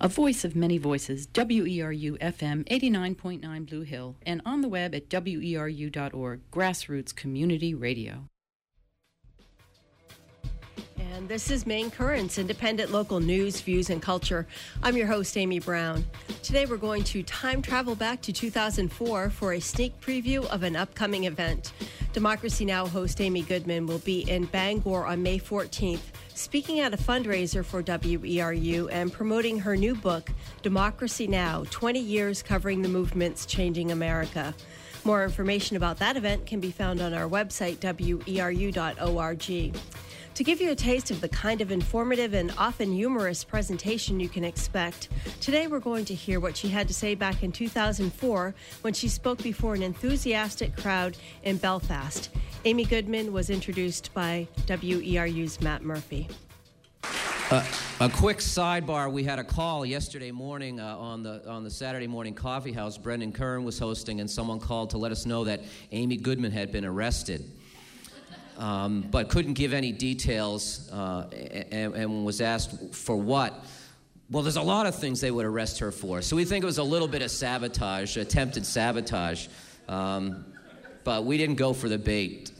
A voice of many voices, WERU FM 89.9 Blue Hill, and on the web at weru.org, grassroots community radio. And this is Maine Currents, independent local news, views, and culture. I'm your host, Amy Brown. Today we're going to time travel back to 2004 for a sneak preview of an upcoming event. Democracy Now! host Amy Goodman will be in Bangor on May 14th, speaking at a fundraiser for WERU and promoting her new book, Democracy Now! 20 Years Covering the Movements Changing America. More information about that event can be found on our website, weru.org. To give you a taste of the kind of informative and often humorous presentation you can expect, today we're going to hear what she had to say back in 2004 when she spoke before an enthusiastic crowd in Belfast. Amy Goodman was introduced by WERU's Matt Murphy. Uh, a quick sidebar: We had a call yesterday morning uh, on the on the Saturday morning coffee house. Brendan Kern was hosting, and someone called to let us know that Amy Goodman had been arrested um, but couldn't give any details uh, and, and, was asked for what. Well, there's a lot of things they would arrest her for. So we think it was a little bit of sabotage, attempted sabotage. Um, but we didn't go for the bait.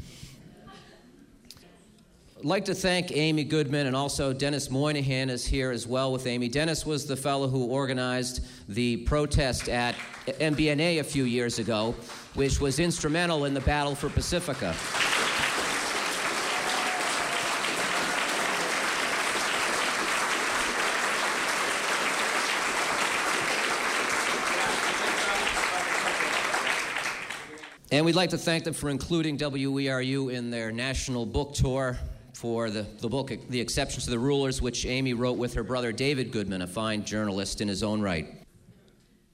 I'd like to thank Amy Goodman and also Dennis Moynihan is here as well with Amy. Dennis was the fellow who organized the protest at MBNA a few years ago, which was instrumental in the battle for Pacifica. And we'd like to thank them for including WERU in their national book tour for the, the book, The Exceptions to the Rulers, which Amy wrote with her brother David Goodman, a fine journalist in his own right.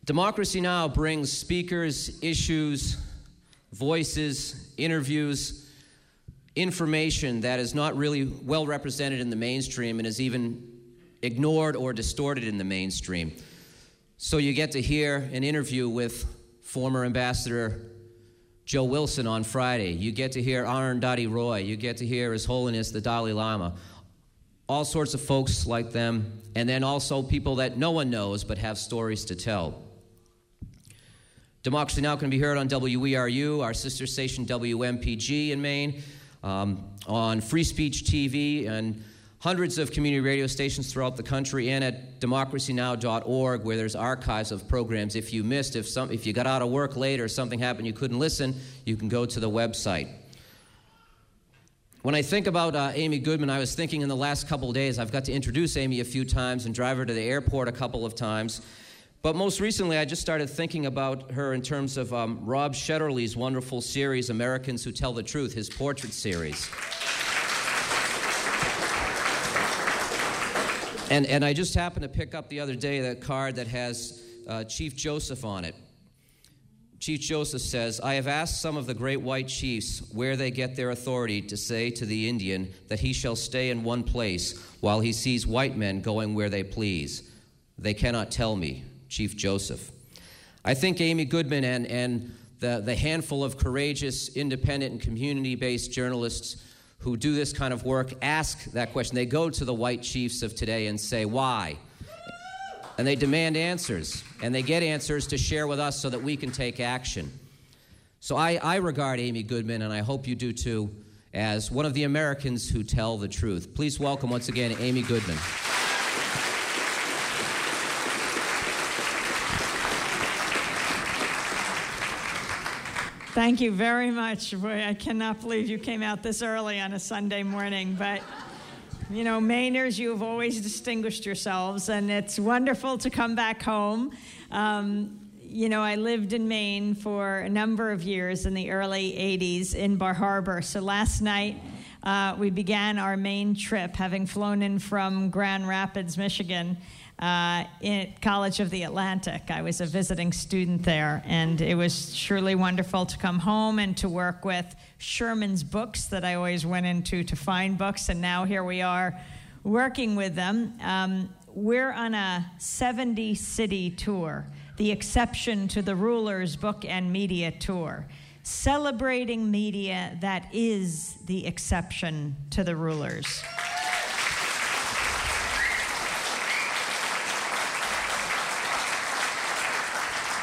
Democracy Now! brings speakers, issues, voices, interviews, information that is not really well represented in the mainstream and is even ignored or distorted in the mainstream. So you get to hear an interview with former Ambassador Joe Wilson on Friday. You get to hear Arundhati Roy. You get to hear His Holiness the Dalai Lama. All sorts of folks like them, and then also people that no one knows but have stories to tell. Democracy Now! can be heard on WERU, our sister station WMPG in Maine, um, on Free Speech TV, and hundreds of community radio stations throughout the country and at democracynow.org where there's archives of programs if you missed if some if you got out of work late or something happened you couldn't listen you can go to the website when I think about uh, Amy Goodman, I was thinking in the last couple days, I've got to introduce Amy a few times and drive her to the airport a couple of times. But most recently, I just started thinking about her in terms of um, Rob Shetterly's wonderful series, Americans Who Tell the Truth, his portrait series. And, and I just happened to pick up the other day that card that has uh, Chief Joseph on it. Chief Joseph says, I have asked some of the great white chiefs where they get their authority to say to the Indian that he shall stay in one place while he sees white men going where they please. They cannot tell me, Chief Joseph. I think Amy Goodman and, and the, the handful of courageous, independent, and community based journalists who do this kind of work ask that question. They go to the white chiefs of today and say, Why? And they demand answers. And they get answers to share with us so that we can take action. So I, I regard Amy Goodman, and I hope you do too, as one of the Americans who tell the truth. Please welcome once again Amy Goodman. Thank you very much. Boy, I cannot believe you came out this early on a Sunday morning, but you know, Mainers, you have always distinguished yourselves, and it's wonderful to come back home. Um, you know, I lived in Maine for a number of years in the early 80s in Bar Harbor. So last night, uh, we began our Maine trip, having flown in from Grand Rapids, Michigan uh, in College of the Atlantic. I was a visiting student there, and it was surely wonderful to come home and to work with Sherman's books that I always went into to find books, and now here we are working with them. Um, we're on a 70 city tour, the exception to the Rulers Book and Media Tour, celebrating media that is the exception to the Rulers.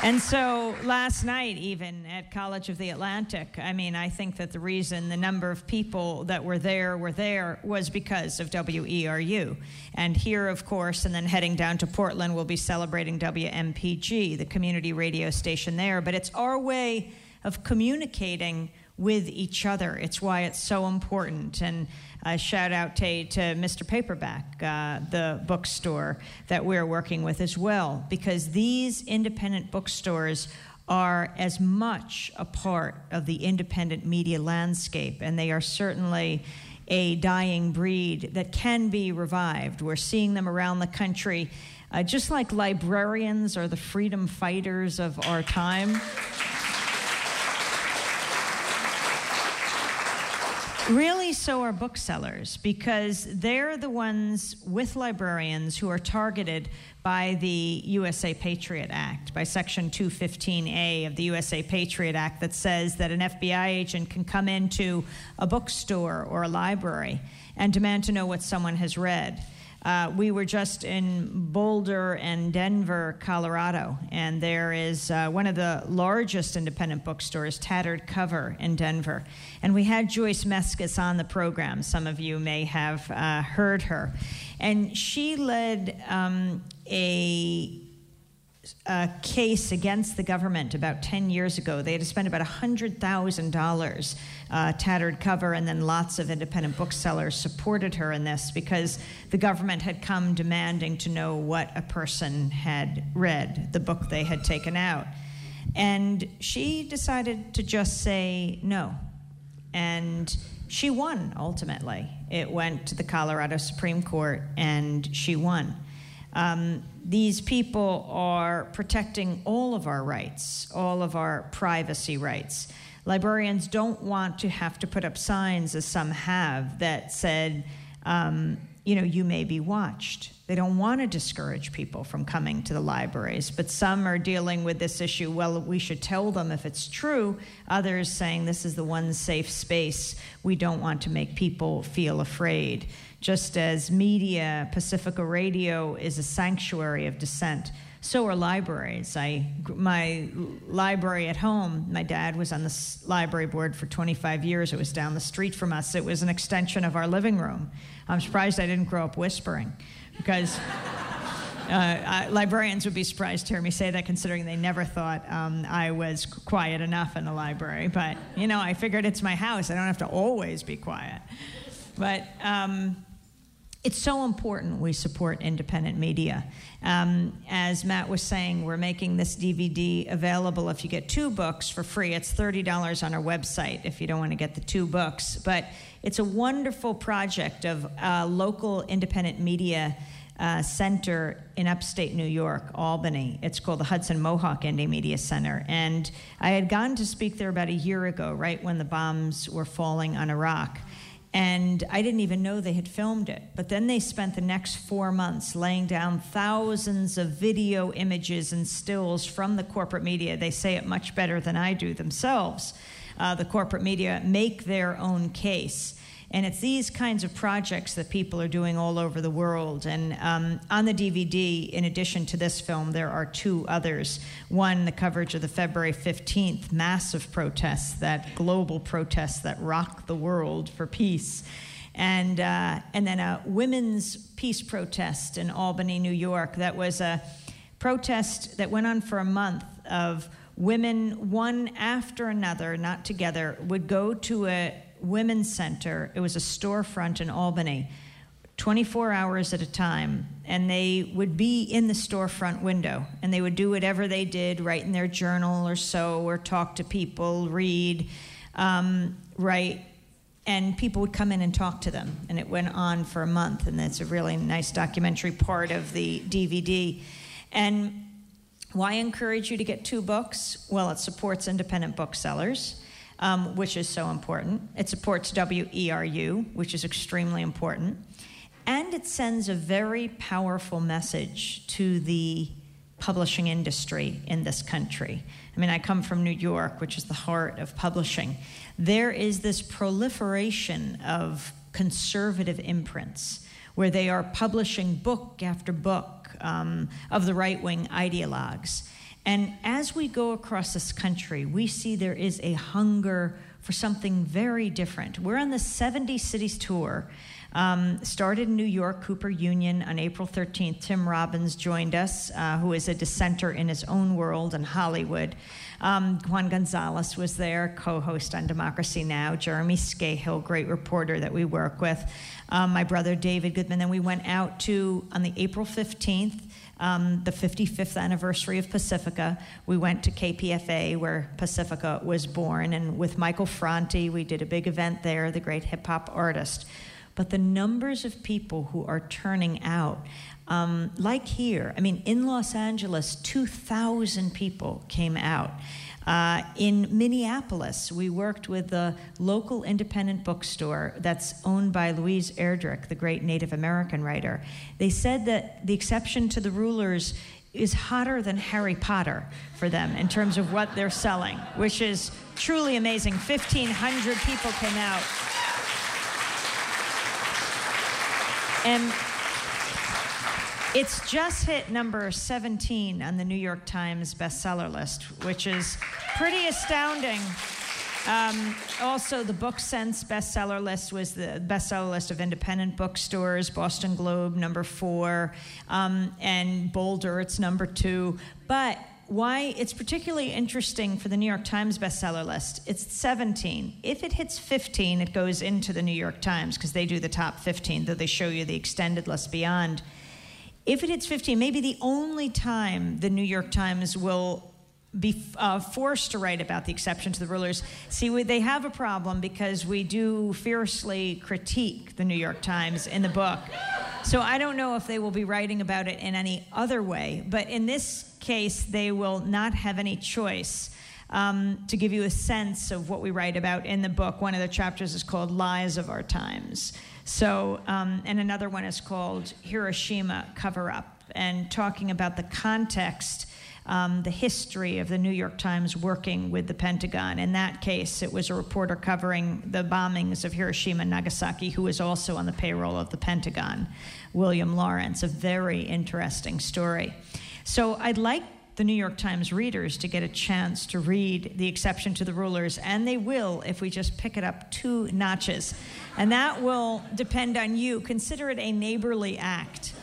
And so last night, even at College of the Atlantic, I mean, I think that the reason the number of people that were there were there was because of WERU. And here, of course, and then heading down to Portland, we'll be celebrating WMPG, the community radio station there. But it's our way of communicating with each other. It's why it's so important. And a shout out to, to Mr. Paperback, uh, the bookstore that we're working with as well, because these independent bookstores are as much a part of the independent media landscape, and they are certainly a dying breed that can be revived. We're seeing them around the country, uh, just like librarians are the freedom fighters of our time. Really, so are booksellers because they're the ones with librarians who are targeted by the USA Patriot Act, by Section 215A of the USA Patriot Act, that says that an FBI agent can come into a bookstore or a library and demand to know what someone has read. Uh, we were just in Boulder and Denver, Colorado, and there is uh, one of the largest independent bookstores, Tattered Cover, in Denver. And we had Joyce Meskis on the program. Some of you may have uh, heard her. And she led um, a a case against the government about 10 years ago. They had to spend about $100,000. Uh, tattered cover, and then lots of independent booksellers supported her in this because the government had come demanding to know what a person had read, the book they had taken out. And she decided to just say no. And she won ultimately. It went to the Colorado Supreme Court, and she won. Um, these people are protecting all of our rights, all of our privacy rights. Librarians don't want to have to put up signs, as some have, that said, um, you know, you may be watched. They don't want to discourage people from coming to the libraries, but some are dealing with this issue. Well, we should tell them if it's true. Others saying this is the one safe space. We don't want to make people feel afraid just as media, Pacifica Radio is a sanctuary of dissent. So are libraries. I, my library at home, my dad was on the library board for 25 years. It was down the street from us. It was an extension of our living room. I'm surprised I didn't grow up whispering because uh, librarians would be surprised to hear me say that, considering they never thought um, I was quiet enough in the library. But, you know, I figured it's my house. I don't have to always be quiet. But, um, it's so important we support independent media. Um, as Matt was saying, we're making this DVD available if you get two books for free. It's $30 on our website if you don't want to get the two books. But it's a wonderful project of a local independent media uh, center in upstate New York, Albany. It's called the Hudson Mohawk Indie Media Center. And I had gone to speak there about a year ago, right when the bombs were falling on Iraq. And I didn't even know they had filmed it. But then they spent the next four months laying down thousands of video images and stills from the corporate media. They say it much better than I do themselves. Uh, the corporate media make their own case. And it's these kinds of projects that people are doing all over the world. And um, on the DVD, in addition to this film, there are two others. One, the coverage of the February 15th massive protests, that global protests that rock the world for peace. And, uh, and then a women's peace protest in Albany, New York, that was a protest that went on for a month of women, one after another, not together, would go to a women's center. It was a storefront in Albany, 24 hours at a time. And they would be in the storefront window and they would do whatever they did, write in their journal or so, or talk to people, read, um, write. And people would come in and talk to them. And it went on for a month. And that's a really nice documentary part of the DVD. And why encourage you to get two books? Well, it supports independent booksellers um, which is so important. It supports WERU, which is extremely important. And it sends a very powerful message to the publishing industry in this country. I mean, I come from New York, which is the heart of publishing. There is this proliferation of conservative imprints where they are publishing book after book um, of the right wing ideologues. And as we go across this country, we see there is a hunger for something very different. We're on the 70 cities tour. Um, started in New York, Cooper Union on April 13th. Tim Robbins joined us, uh, who is a dissenter in his own world in Hollywood. Um, Juan Gonzalez was there, co host on Democracy Now!, Jeremy Scahill, great reporter that we work with, um, my brother David Goodman. Then we went out to, on the April 15th, um, the 55th anniversary of Pacifica. We went to KPFA where Pacifica was born, and with Michael Franti, we did a big event there, the great hip hop artist. But the numbers of people who are turning out, um, like here, I mean, in Los Angeles, 2,000 people came out. Uh, in Minneapolis, we worked with the local independent bookstore that's owned by Louise Erdrich, the great Native American writer. They said that the exception to the rulers is hotter than Harry Potter for them in terms of what they're selling, which is truly amazing. 1,500 people came out. And it's just hit number 17 on the New York Times bestseller list, which is pretty astounding. Um, also, the Book Sense bestseller list was the bestseller list of independent bookstores. Boston Globe, number four, um, and Boulder, it's number two. But why it's particularly interesting for the New York Times bestseller list, it's 17. If it hits 15, it goes into the New York Times because they do the top 15, though they show you the extended list beyond. If it hits 15, maybe the only time the New York Times will be uh, forced to write about the exception to the rulers. See, we, they have a problem because we do fiercely critique the New York Times in the book. So I don't know if they will be writing about it in any other way, but in this case, they will not have any choice. Um, to give you a sense of what we write about in the book, one of the chapters is called Lies of Our Times. So, um, and another one is called Hiroshima Cover Up, and talking about the context, um, the history of the New York Times working with the Pentagon. In that case, it was a reporter covering the bombings of Hiroshima and Nagasaki who was also on the payroll of the Pentagon, William Lawrence. A very interesting story. So, I'd like the New York Times readers to get a chance to read The Exception to the Rulers, and they will if we just pick it up two notches. And that will depend on you. Consider it a neighborly act.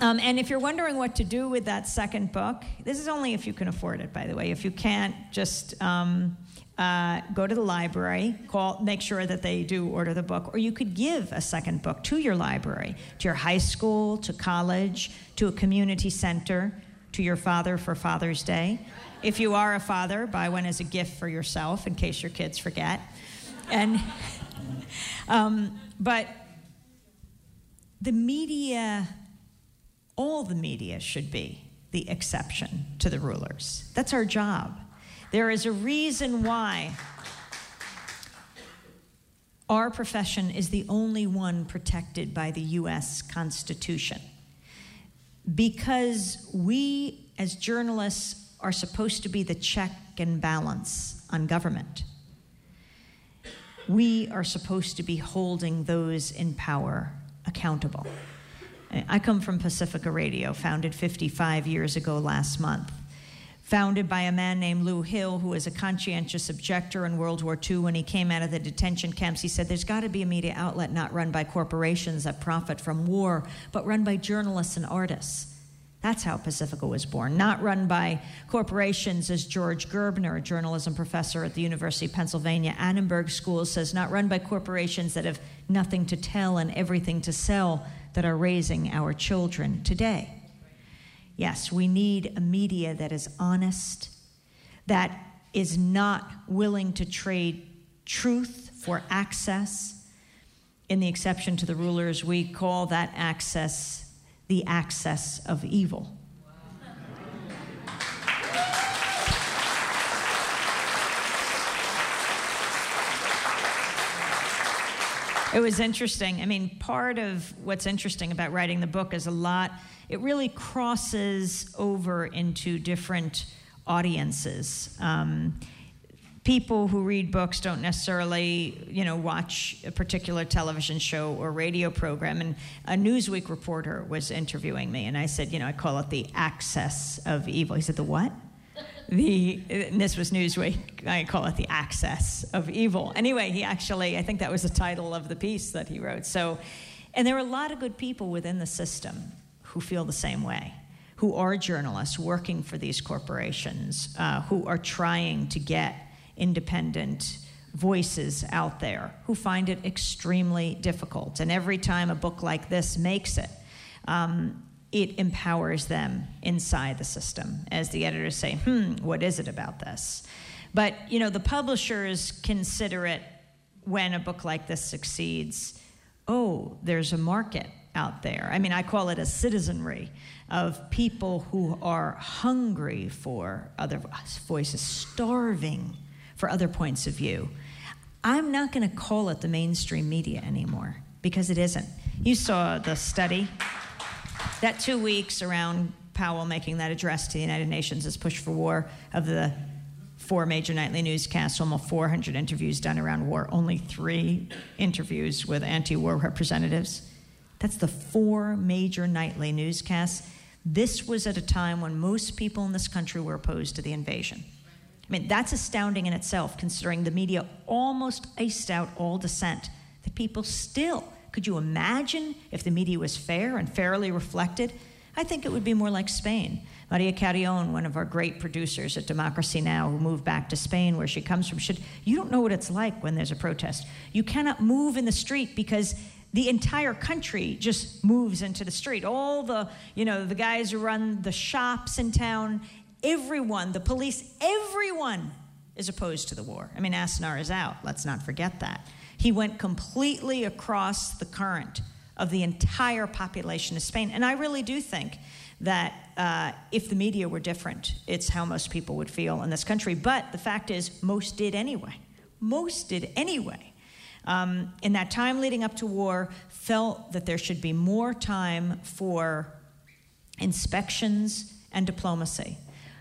Um, and if you're wondering what to do with that second book, this is only if you can afford it, by the way. If you can't, just um, uh, go to the library, call, make sure that they do order the book, or you could give a second book to your library, to your high school, to college, to a community center, to your father for Father's Day. If you are a father, buy one as a gift for yourself in case your kids forget. And um, but the media, all the media should be the exception to the rulers. That's our job. There is a reason why our profession is the only one protected by the US Constitution. Because we, as journalists, are supposed to be the check and balance on government we are supposed to be holding those in power accountable. I come from Pacifica Radio, founded 55 years ago last month. Founded by a man named Lew Hill, who was a conscientious objector in World War II when he came out of the detention camps. He said, There's got to be a media outlet not run by corporations that profit from war, but run by journalists and artists. That's how Pacifica was born, not run by corporations, as George Gerbner, a journalism professor at the University of Pennsylvania Annenberg School, says, not run by corporations that have nothing to tell and everything to sell that are raising our children today. Yes, we need a media that is honest, that is not willing to trade truth for access. In the exception to the rulers, we call that access the access of evil. It was interesting. I mean, part of what's interesting about writing the book is a lot, it really crosses over into different audiences. Um, people who read books don't necessarily, you know, watch a particular television show or radio program. And a Newsweek reporter was interviewing me, and I said, you know, I call it the access of evil. He said, the what? the this was Newsweek. I call it the access of evil. Anyway, he actually, I think that was the title of the piece that he wrote. So, and there are a lot of good people within the system who feel the same way, who are journalists working for these corporations, uh, who are trying to get independent voices out there who find it extremely difficult. And every time a book like this makes it, um, it empowers them inside the system. As the editors say, hmm, what is it about this? But, you know, the publishers consider it when a book like this succeeds oh, there's a market out there. I mean, I call it a citizenry of people who are hungry for other voices, starving for other points of view. I'm not going to call it the mainstream media anymore because it isn't. You saw the study. That two weeks around Powell making that address to the United Nations as push for war of the four major nightly newscasts, almost 400 interviews done around war, only three interviews with anti war representatives. That's the four major nightly newscasts. This was at a time when most people in this country were opposed to the invasion. I mean, that's astounding in itself, considering the media almost iced out all dissent. The people still, could you imagine if the media was fair and fairly reflected? I think it would be more like Spain. Maria Carrion, one of our great producers at Democracy Now!, who moved back to Spain, where she comes from, should, you don't know what it's like when there's a protest. You cannot move in the street because the entire country just moves into the street. All the, you know, the guys who run the shops in town, everyone, the police, everyone is opposed to the war. I mean, Aznar is out. Let's not forget that. He went completely across the current of the entire population of Spain. And I really do think that uh, if the media were different, it's how most people would feel in this country. But the fact is, most did anyway. Most did anyway. Um, in that time leading up to war, felt that there should be more time for inspections and diplomacy.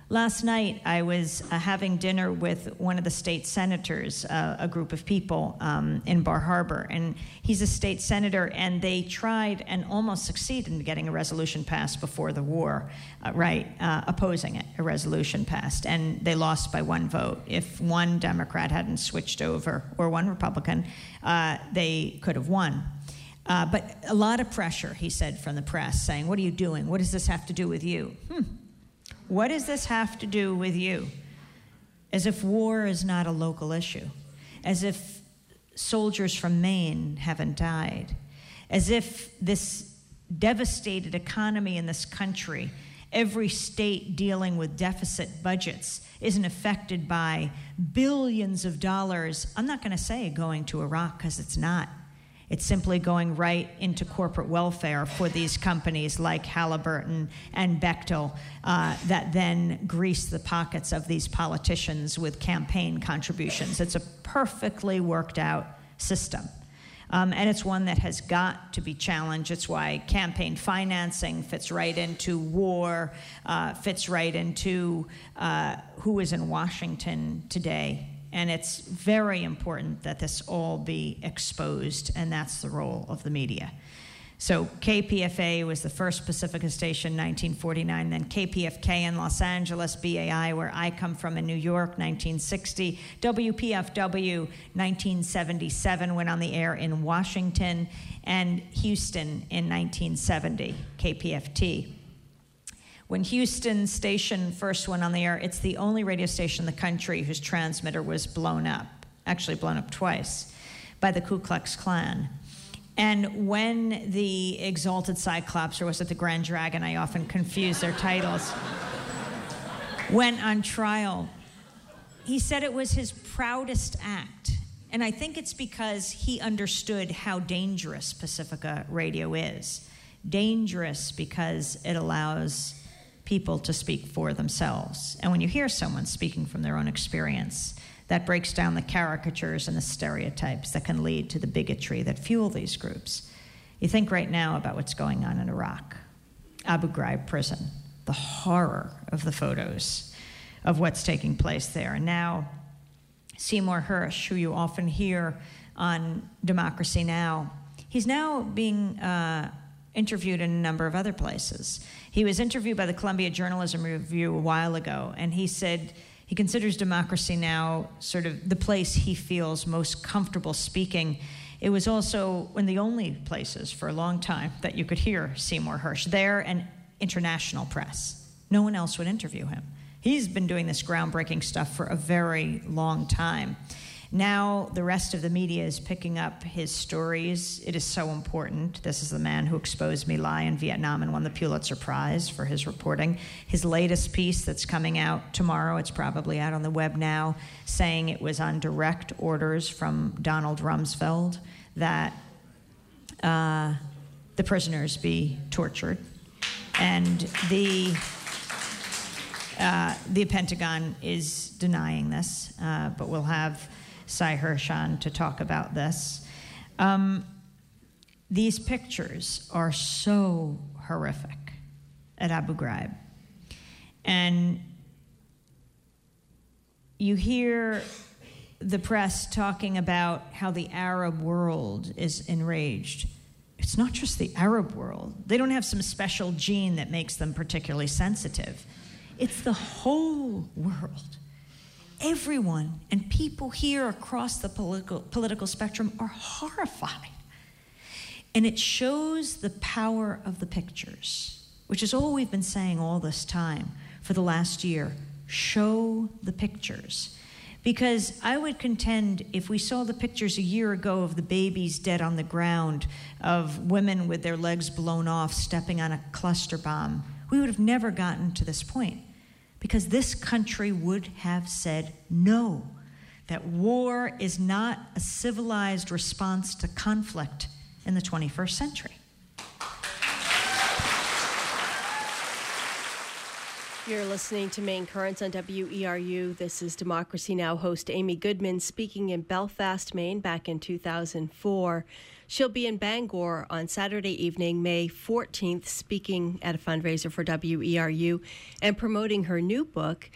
Last night, I was uh, having dinner with one of the state senators, uh, a group of people um, in Bar Harbor, and he's a state senator, and they tried and almost succeeded in getting a resolution passed before the war, uh, right, uh, opposing it, a resolution passed, and they lost by one vote. If one Democrat hadn't switched over, or one Republican, uh, they could have won. Uh, but a lot of pressure, he said, from the press, saying, What are you doing? What does this have to do with you? Hmm what does this have to do with you? As if war is not a local issue, as if soldiers from Maine haven't died, as if this devastated economy in this country, every state dealing with deficit budgets, isn't affected by billions of dollars. I'm not going to say going to Iraq because it's not. It's simply going right into corporate welfare for these companies like Halliburton and Bechtel uh, that then grease the pockets of these politicians with campaign contributions. It's a perfectly worked out system. Um, and it's one that has got to be challenged. It's why campaign financing fits right into war, uh, fits right into uh, who is in Washington today and it's very important that this all be exposed, and that's the role of the media. So KPFA was the first Pacifica station, 1949. Then KPFK in Los Angeles, BAI, where I come from in New York, 1960. WPFW, 1977, went on the air in Washington, and Houston in 1970. KPFT. When Houston Station first went on the air, it's the only radio station in the country whose transmitter was blown up, actually blown up twice, by the Ku Klux Klan. And when the Exalted Cyclops, or was it the Grand Dragon? I often confuse their titles, went on trial, he said it was his proudest act. And I think it's because he understood how dangerous Pacifica radio is. Dangerous because it allows people to speak for themselves. And when you hear someone speaking from their own experience, that breaks down the caricatures and the stereotypes that can lead to the bigotry that fuel these groups. You think right now about what's going on in Iraq, Abu Ghraib prison, the horror of the photos of what's taking place there. And now Seymour Hersh, who you often hear on Democracy Now. He's now being uh, interviewed in a number of other places. He was interviewed by the Columbia Journalism Review a while ago, and he said he considers Democracy Now! sort of the place he feels most comfortable speaking. It was also one of the only places for a long time that you could hear Seymour Hersh there and international press. No one else would interview him. He's been doing this groundbreaking stuff for a very long time. Now, the rest of the media is picking up his stories. It is so important. This is the man who exposed My Lai in Vietnam and won the Pulitzer Prize for his reporting. His latest piece that's coming out tomorrow, it's probably out on the web now, saying it was on direct orders from Donald Rumsfeld that uh, the prisoners be tortured. And the uh, the Pentagon is denying this, uh, but we'll have Sy Hersh to talk about this. Um, these pictures are so horrific at Abu Ghraib. And you hear the press talking about how the Arab world is enraged. It's not just the Arab world. They don't have some special gene that makes them particularly sensitive. It's the whole world everyone and people here across the political, political spectrum are horrified. And it shows the power of the pictures, which is all we've been saying all this time for the last year. Show the pictures. Because I would contend if we saw the pictures a year ago of the babies dead on the ground, of women with their legs blown off stepping on a cluster bomb, we would have never gotten to this point because this country would have said no, that war is not a civilized response to conflict in the 21st century. You're listening to Maine Currents on WERU. This is Democracy Now! host Amy Goodman speaking in Belfast, Maine back in 2004. She'll be in Bangor on Saturday evening, May 14th, speaking at a fundraiser for WERU and promoting her new book,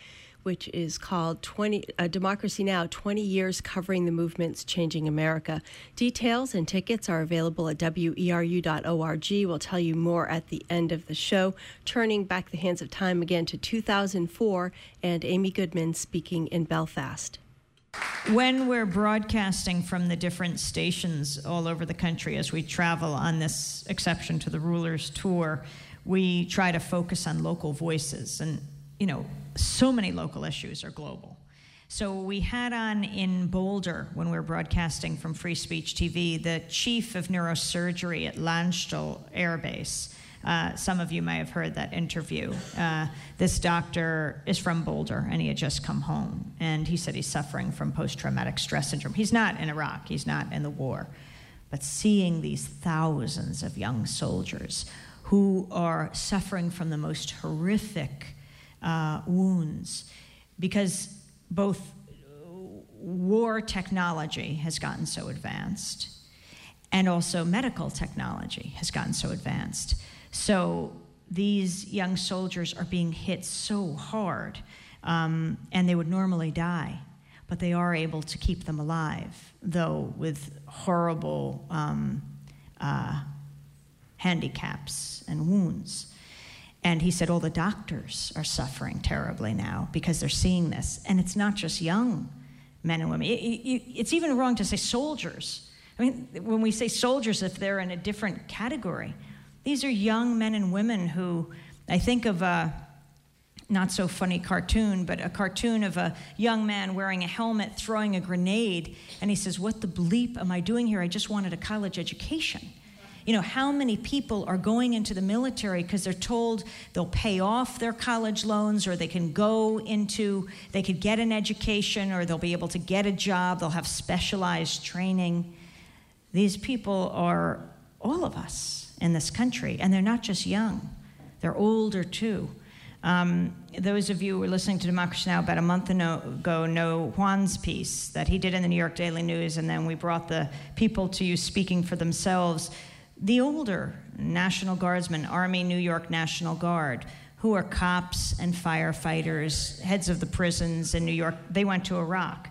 which is called 20, uh, Democracy Now! 20 Years Covering the Movements Changing America. Details and tickets are available at weru.org. We'll tell you more at the end of the show. Turning back the hands of time again to 2004 and Amy Goodman speaking in Belfast. When we're broadcasting from the different stations all over the country as we travel on this exception to the Rulers tour, we try to focus on local voices. And, you know, so many local issues are global. So we had on in Boulder, when we were broadcasting from Free Speech TV, the chief of neurosurgery at Landstuhl Air Base. Uh, some of you may have heard that interview. Uh, this doctor is from Boulder and he had just come home. And he said he's suffering from post traumatic stress syndrome. He's not in Iraq, he's not in the war. But seeing these thousands of young soldiers who are suffering from the most horrific uh, wounds because both war technology has gotten so advanced and also medical technology has gotten so advanced so these young soldiers are being hit so hard, um, and they would normally die, but they are able to keep them alive, though with horrible um, uh, handicaps and wounds. And he said, all the doctors are suffering terribly now because they're seeing this. And it's not just young men and women, it, it, it's even wrong to say soldiers. I mean, when we say soldiers, if they're in a different category, these are young men and women who I think of a not so funny cartoon, but a cartoon of a young man wearing a helmet throwing a grenade. And he says, What the bleep am I doing here? I just wanted a college education. You know, how many people are going into the military because they're told they'll pay off their college loans or they can go into, they could get an education or they'll be able to get a job, they'll have specialized training. These people are all of us in this country. And they're not just young, they're older too. Um, those of you who were listening to Democracy Now! about a month ago know Juan's piece that he did in the New York Daily News, and then we brought the people to you speaking for themselves. The older National Guardsmen, Army New York National Guard, who are cops and firefighters, heads of the prisons in New York, they went to Iraq.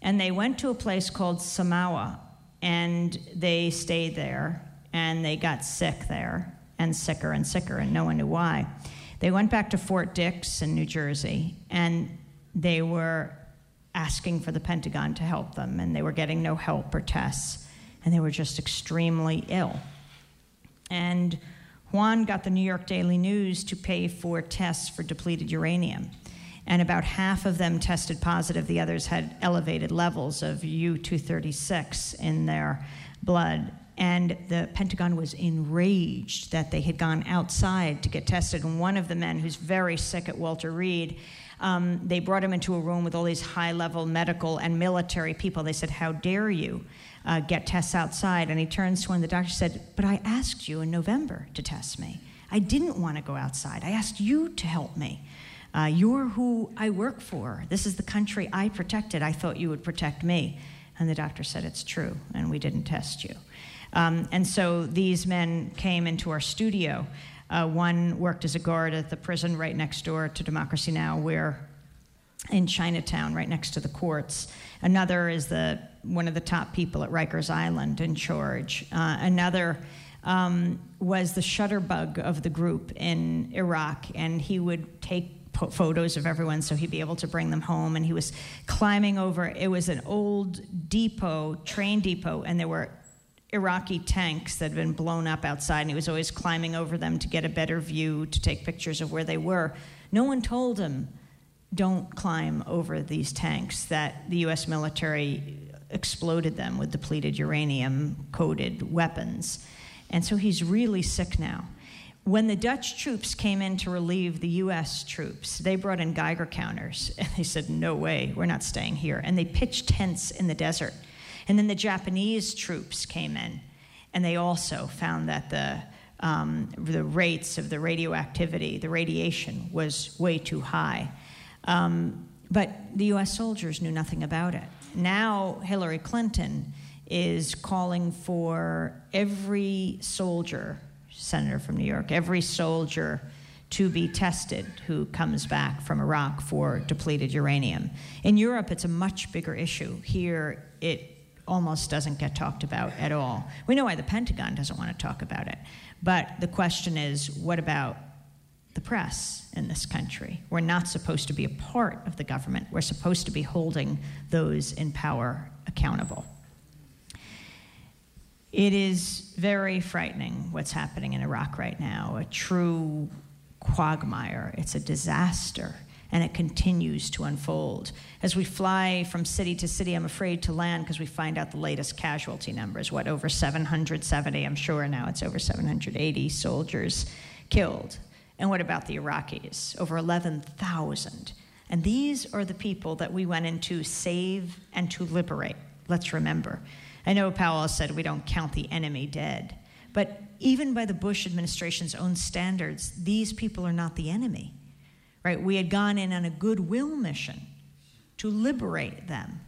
And they went to a place called Samawa, and they stayed there, and they got sick there, and sicker and sicker, and no one knew why. They went back to Fort Dix in New Jersey, and they were asking for the Pentagon to help them, and they were getting no help or tests, and they were just extremely ill. And Juan got the New York Daily News to pay for tests for depleted uranium. And about half of them tested positive. The others had elevated levels of U 236 in their blood. And the Pentagon was enraged that they had gone outside to get tested. And one of the men, who's very sick at Walter Reed, um, they brought him into a room with all these high level medical and military people. They said, How dare you uh, get tests outside? And he turns to one the doctors said, But I asked you in November to test me. I didn't want to go outside. I asked you to help me. Uh, you're who I work for. This is the country I protected. I thought you would protect me. And the doctor said, It's true, and we didn't test you. Um, and so these men came into our studio. Uh, one worked as a guard at the prison right next door to Democracy Now, where in Chinatown, right next to the courts. Another is the one of the top people at Rikers Island in charge. Uh, another um, was the shutterbug of the group in Iraq, and he would take photos of everyone so he'd be able to bring them home. And he was climbing over. It was an old depot, train depot, and there were Iraqi tanks that had been blown up outside, and he was always climbing over them to get a better view, to take pictures of where they were. No one told him, don't climb over these tanks, that the US military exploded them with depleted uranium coated weapons. And so he's really sick now. When the Dutch troops came in to relieve the US troops, they brought in Geiger counters. And they said, No way, we're not staying here. And they pitched tents in the desert and then the Japanese troops came in, and they also found that the um, the rates of the radioactivity, the radiation, was way too high. Um, but the US soldiers knew nothing about it. Now, Hillary Clinton is calling for every soldier, senator from New York, every soldier to be tested who comes back from Iraq for depleted uranium. In Europe, it's a much bigger issue. Here, it almost doesn't get talked about at all. We know why the Pentagon doesn't want to talk about it. But the question is what about the press in this country? We're not supposed to be a part of the government, we're supposed to be holding those in power accountable. It is very frightening what's happening in Iraq right now, a true quagmire. It's a disaster and it continues to unfold. As we fly from city to city, I'm afraid to land because we find out the latest casualty numbers. What, over 770? I'm sure now it's over 780 soldiers killed. And what about the Iraqis? Over 11,000. And these are the people that we went in to save and to liberate. Let's remember. I know Powell said we don't count the enemy dead, but even by the Bush administration's own standards, these people are not the enemy right? We had gone in on a goodwill mission to liberate them.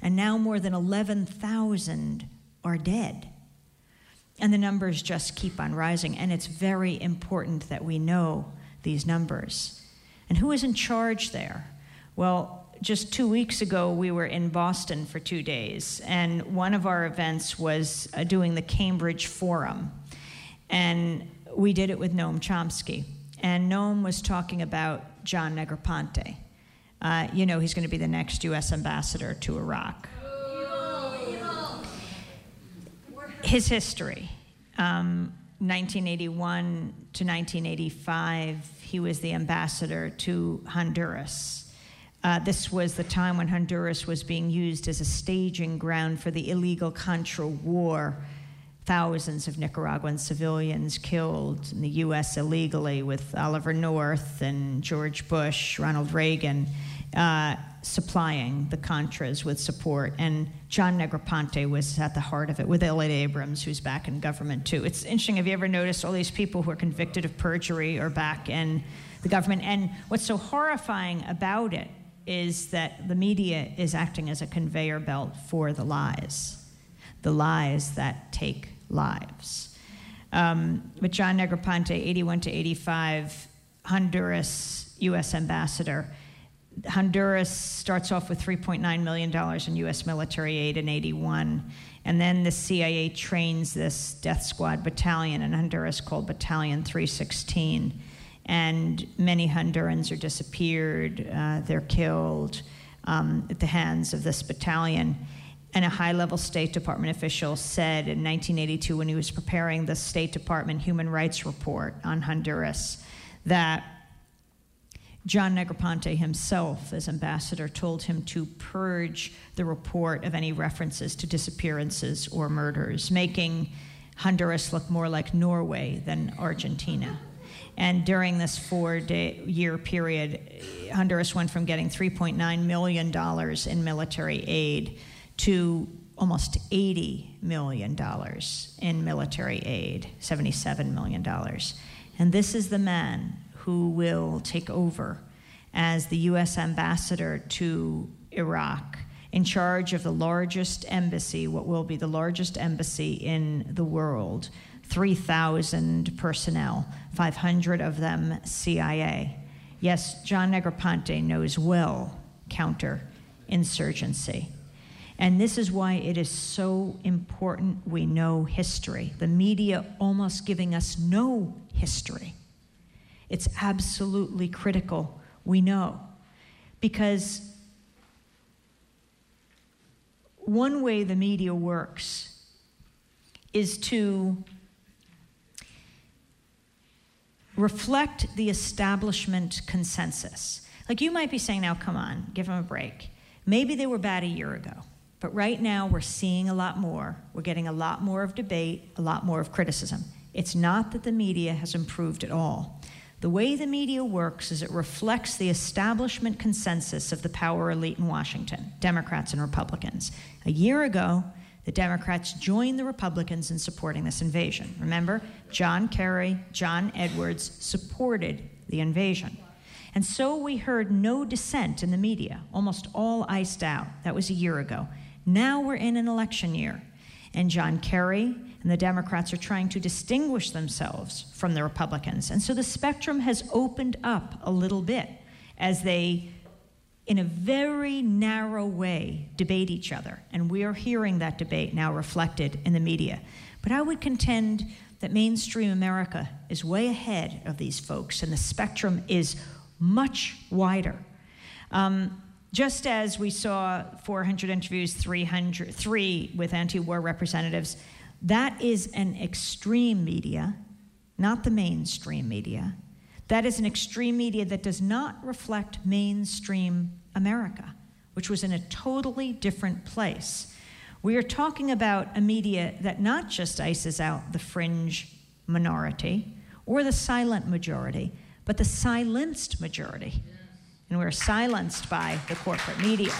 And now more than 11,000 are dead. And the numbers just keep on rising. And it's very important that we know these numbers. And who is in charge there? Well, just two weeks ago, we were in Boston for two days, and one of our events was uh, doing the Cambridge Forum. And we did it with Noam Chomsky. And Noam was talking about John Negroponte. Uh, you know, he's going to be the next U.S. ambassador to Iraq. His history um, 1981 to 1985, he was the ambassador to Honduras. Uh, this was the time when Honduras was being used as a staging ground for the illegal Contra war thousands of Nicaraguan civilians killed in the U.S. illegally with Oliver North and George Bush, Ronald Reagan, uh, supplying the Contras with support. And John Negroponte was at the heart of it with Elliott Abrams, who's back in government too. It's interesting. Have you ever noticed all these people who are convicted of perjury are back in the government? And what's so horrifying about it is that the media is acting as a conveyor belt for the lies, the lies that take lives. Um, but John Negroponte, 81 to 85, Honduras U.S. ambassador, Honduras starts off with $3.9 million in U.S. military aid in 81. And then the CIA trains this death squad battalion in Honduras called Battalion 316. And many Hondurans are disappeared, uh, they're killed um, at the hands of this battalion. And a high level State Department official said in 1982, when he was preparing the State Department Human Rights Report on Honduras, that John Negroponte himself, as ambassador, told him to purge the report of any references to disappearances or murders, making Honduras look more like Norway than Argentina. And during this four day, year period, Honduras went from getting $3.9 million in military aid to almost $80 million in military aid, $77 million. And this is the man who will take over as the U.S. ambassador to Iraq, in charge of the largest embassy, what will be the largest embassy in the world 3,000 personnel, 500 of them CIA. Yes, John Negroponte knows well counterinsurgency. And this is why it is so important we know history. The media almost giving us no history. It's absolutely critical we know. Because one way the media works is to reflect the establishment consensus. Like you might be saying, now come on, give them a break. Maybe they were bad a year ago, but right now we're seeing a lot more. We're getting a lot more of debate, a lot more of criticism. It's not that the media has improved at all. The way the media works is it reflects the establishment consensus of the power elite in Washington, Democrats and Republicans. A year ago, the Democrats joined the Republicans in supporting this invasion. Remember, John Kerry, John Edwards supported the invasion. And so we heard no dissent in the media, almost all iced out. That was a year ago. Now we're in an election year, and John Kerry and the Democrats are trying to distinguish themselves from the Republicans. And so the spectrum has opened up a little bit as they, in a very narrow way, debate each other. And we are hearing that debate now reflected in the media. But I would contend that mainstream America is way ahead of these folks, and the spectrum is much wider. Um, just as we saw 400 interviews, 300, three with anti war representatives, that is an extreme media, not the mainstream media. That is an extreme media that does not reflect mainstream America, which was in a totally different place. We are talking about a media that not just ices out the fringe minority or the silent majority, but the silenced majority. And we're silenced by the corporate media.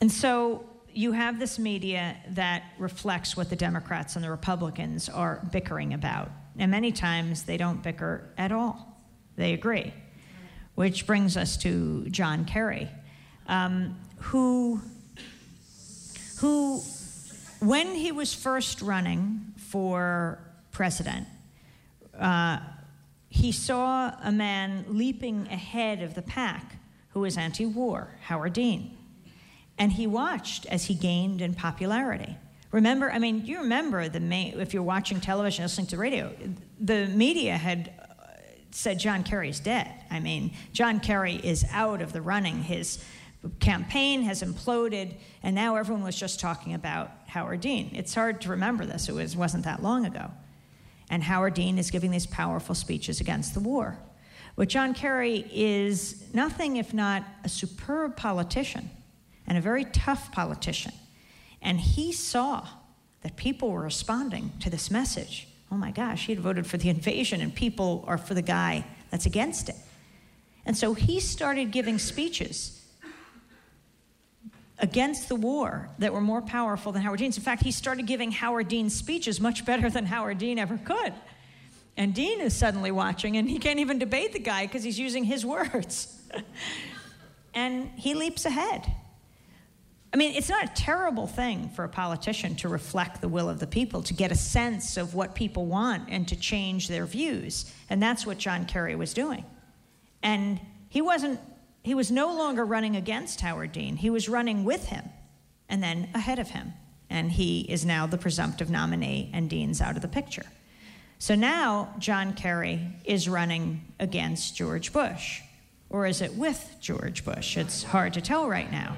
And so you have this media that reflects what the Democrats and the Republicans are bickering about. And many times they don't bicker at all, they agree. Which brings us to John Kerry, um, who, who, when he was first running for president, uh, he saw a man leaping ahead of the pack who was anti war, Howard Dean. And he watched as he gained in popularity. Remember, I mean, you remember the main, if you're watching television, listening to radio, the media had uh, said John Kerry's dead. I mean, John Kerry is out of the running. His campaign has imploded, and now everyone was just talking about Howard Dean. It's hard to remember this, it was, wasn't that long ago. And Howard Dean is giving these powerful speeches against the war. But John Kerry is nothing if not a superb politician and a very tough politician. And he saw that people were responding to this message. Oh my gosh, he had voted for the invasion, and people are for the guy that's against it. And so he started giving speeches against the war that were more powerful than Howard Dean's. In fact, he started giving Howard Dean speeches much better than Howard Dean ever could. And Dean is suddenly watching, and he can't even debate the guy because he's using his words. and he leaps ahead. I mean, it's not a terrible thing for a politician to reflect the will of the people, to get a sense of what people want and to change their views. And that's what John Kerry was doing. And he wasn't, he was no longer running against Howard Dean, he was running with him and then ahead of him. And he is now the presumptive nominee, and Dean's out of the picture. So now John Kerry is running against George Bush. Or is it with George Bush? It's hard to tell right now.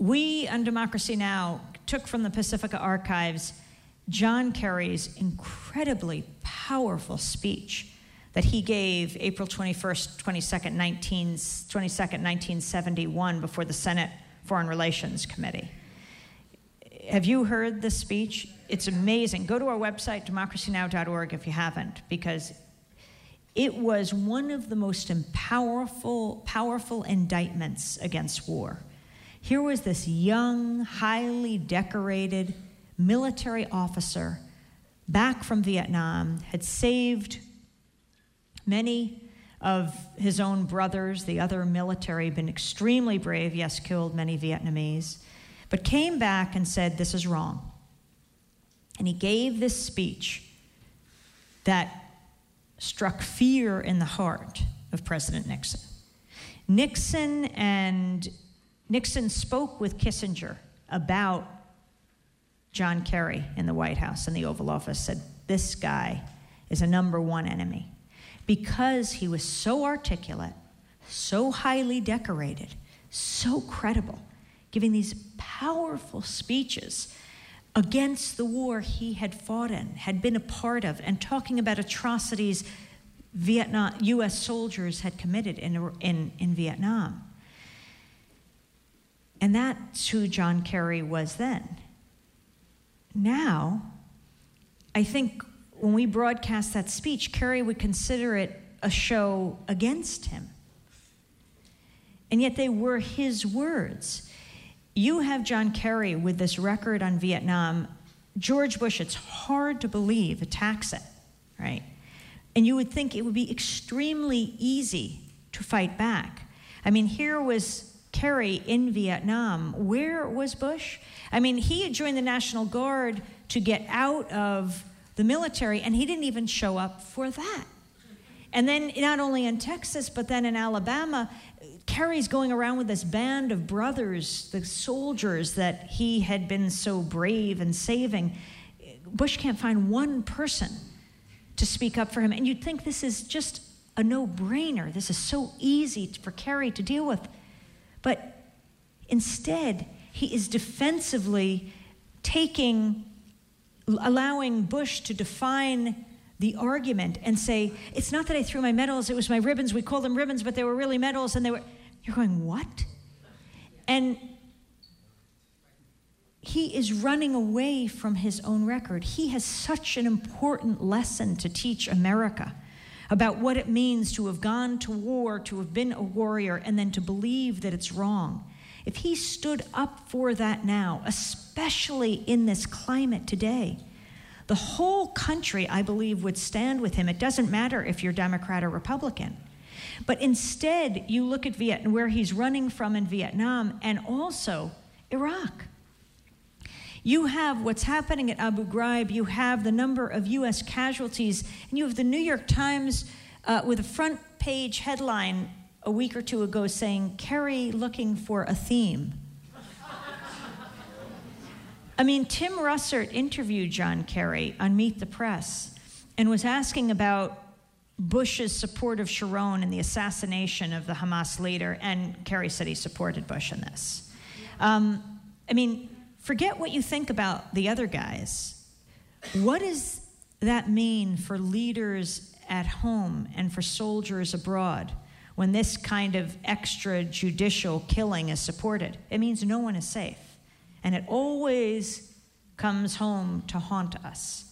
We on Democracy Now! took from the Pacifica archives John Kerry's incredibly powerful speech that he gave April 21st, 22nd, 19, 22nd, 1971, before the Senate Foreign Relations Committee. Have you heard this speech? It's amazing. Go to our website, democracynow.org, if you haven't, because it was one of the most powerful, powerful indictments against war. Here was this young, highly decorated military officer back from Vietnam, had saved many of his own brothers, the other military, been extremely brave, yes, killed many Vietnamese, but came back and said, This is wrong. And he gave this speech that struck fear in the heart of President Nixon. Nixon and Nixon spoke with Kissinger about John Kerry in the White House in the Oval Office, said, This guy is a number one enemy. Because he was so articulate, so highly decorated, so credible, giving these powerful speeches against the war he had fought in, had been a part of, and talking about atrocities Vietnam, U.S. soldiers had committed in, in, in Vietnam. And that's who John Kerry was then. Now, I think when we broadcast that speech, Kerry would consider it a show against him. And yet they were his words. You have John Kerry with this record on Vietnam. George Bush, it's hard to believe, attacks it, right? And you would think it would be extremely easy to fight back. I mean, here was Kerry in Vietnam. Where was Bush? I mean, he had joined the National Guard to get out of the military, and he didn't even show up for that. And then, not only in Texas, but then in Alabama, Kerry's going around with this band of brothers, the soldiers that he had been so brave and saving. Bush can't find one person to speak up for him. And you'd think this is just a no brainer. This is so easy for Kerry to deal with. But instead, he is defensively taking, allowing Bush to define the argument and say, it's not that I threw my medals, it was my ribbons. We call them ribbons, but they were really medals, and they were. You're going, what? And he is running away from his own record. He has such an important lesson to teach America about what it means to have gone to war, to have been a warrior, and then to believe that it's wrong. If he stood up for that now, especially in this climate today, the whole country, I believe, would stand with him. It doesn't matter if you're Democrat or Republican. But instead, you look at Vietnam, where he's running from in Vietnam and also Iraq. You have what's happening at Abu Ghraib, you have the number of U.S. casualties, and you have the New York Times uh, with a front page headline a week or two ago saying, Kerry looking for a theme. I mean, Tim Russert interviewed John Kerry on Meet the Press and was asking about Bush's support of Sharon and the assassination of the Hamas leader, and Kerry said he supported Bush in this. Um, I mean, forget what you think about the other guys. What does that mean for leaders at home and for soldiers abroad when this kind of extrajudicial killing is supported? It means no one is safe. And it always comes home to haunt us.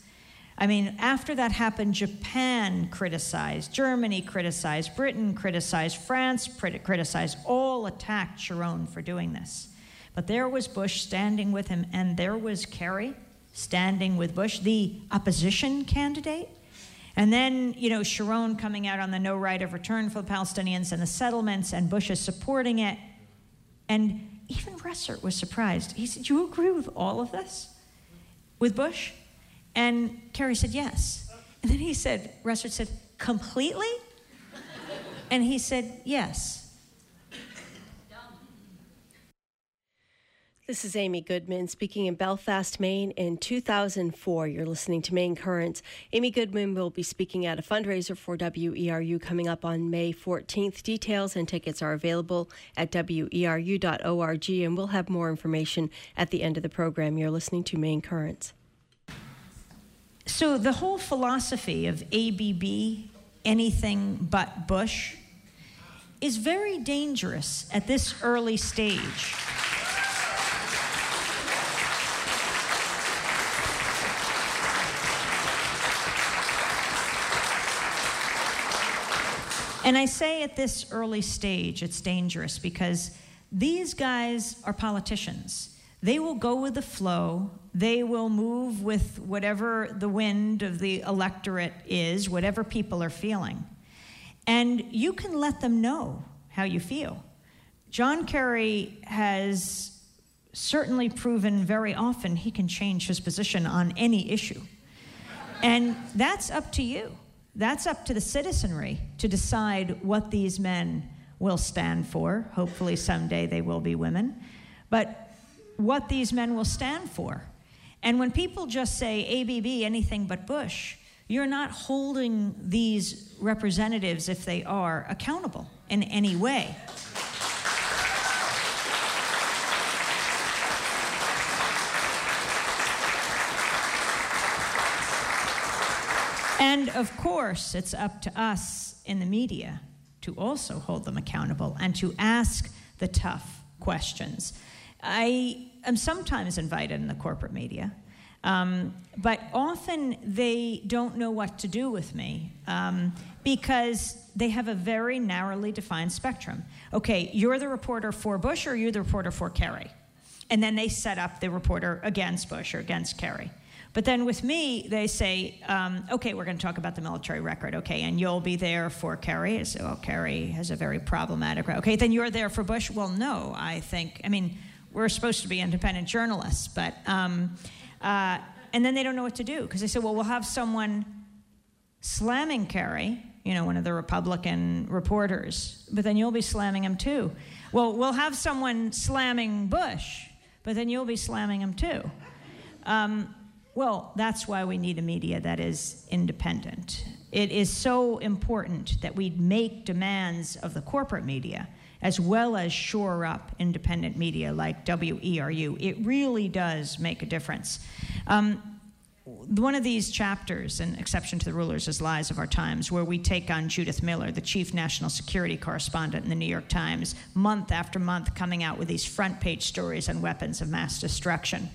I mean, after that happened, Japan criticized, Germany criticized, Britain criticized, France criticized, all attacked Sharon for doing this. But there was Bush standing with him, and there was Kerry standing with Bush, the opposition candidate. And then, you know, Sharon coming out on the no right of return for the Palestinians and the settlements, and Bush is supporting it. And even Russert was surprised. He said, you agree with all of this? With Bush? And Kerry said, Yes. And then he said, Russert said, Completely? And he said, Yes. This is Amy Goodman speaking in Belfast, Maine in 2004. You're listening to Maine Currents. Amy Goodman will be speaking at a fundraiser for WERU coming up on May 14th. Details and tickets are available at weru.org, and we'll have more information at the end of the program. You're listening to Maine Currents. So, the whole philosophy of ABB, anything but Bush, is very dangerous at this early stage. And I say at this early stage it's dangerous because these guys are politicians. They will go with the flow. They will move with whatever the wind of the electorate is, whatever people are feeling. And you can let them know how you feel. John Kerry has certainly proven very often he can change his position on any issue. And that's up to you. That's up to the citizenry to decide what these men will stand for. Hopefully, someday they will be women. But what these men will stand for. And when people just say ABB, anything but Bush, you're not holding these representatives, if they are, accountable in any way. And of course, it's up to us in the media to also hold them accountable and to ask the tough questions. I am sometimes invited in the corporate media, um, but often they don't know what to do with me um, because they have a very narrowly defined spectrum. Okay, you're the reporter for Bush or you're the reporter for Kerry. And then they set up the reporter against Bush or against Kerry. But then with me, they say, um, okay, we're going to talk about the military record, okay, and you'll be there for Kerry. So, well, Kerry has a very problematic record. Okay, then you're there for Bush. Well, no, I think, I mean, we're supposed to be independent journalists, but, um, uh, and then they don't know what to do because they say, well, we'll have someone slamming Kerry, you know, one of the Republican reporters, but then you'll be slamming him too. Well, we'll have someone slamming Bush, but then you'll be slamming him too. Um, well, that's why we need a media that is independent. It is so important that we make demands of the corporate media as well as shore up independent media like WERU. It really does make a difference. Um, one of these chapters, an exception to the rulers, is Lies of Our Times, where we take on Judith Miller, the chief national security correspondent in the New York Times, month after month coming out with these front page stories on weapons of mass destruction.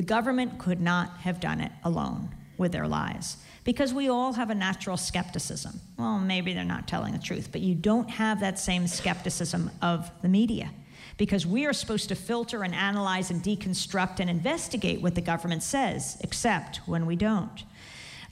The government could not have done it alone with their lies because we all have a natural skepticism. Well, maybe they're not telling the truth, but you don't have that same skepticism of the media because we are supposed to filter and analyze and deconstruct and investigate what the government says, except when we don't.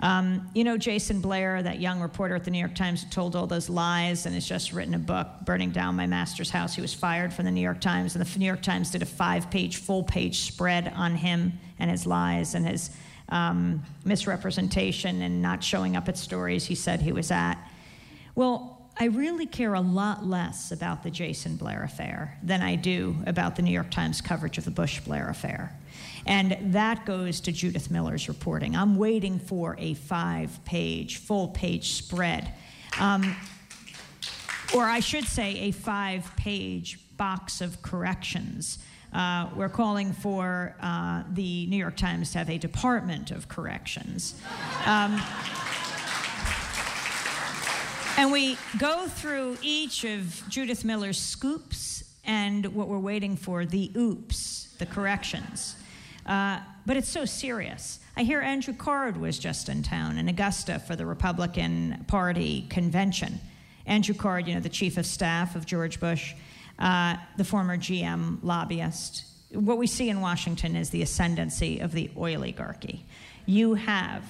Um, you know, Jason Blair, that young reporter at the New York Times who told all those lies and has just written a book, Burning Down My Master's House. He was fired from the New York Times, and the New York Times did a five page, full page spread on him and his lies and his um, misrepresentation and not showing up at stories he said he was at. Well, I really care a lot less about the Jason Blair affair than I do about the New York Times coverage of the Bush Blair affair. And that goes to Judith Miller's reporting. I'm waiting for a five page, full page spread. Um, or I should say, a five page box of corrections. Uh, we're calling for uh, the New York Times to have a department of corrections. Um, and we go through each of Judith Miller's scoops and what we're waiting for the oops, the corrections. Uh, but it's so serious. I hear Andrew Card was just in town in Augusta for the Republican Party convention. Andrew Card, you know, the chief of staff of George Bush, uh, the former GM lobbyist. What we see in Washington is the ascendancy of the oligarchy. You have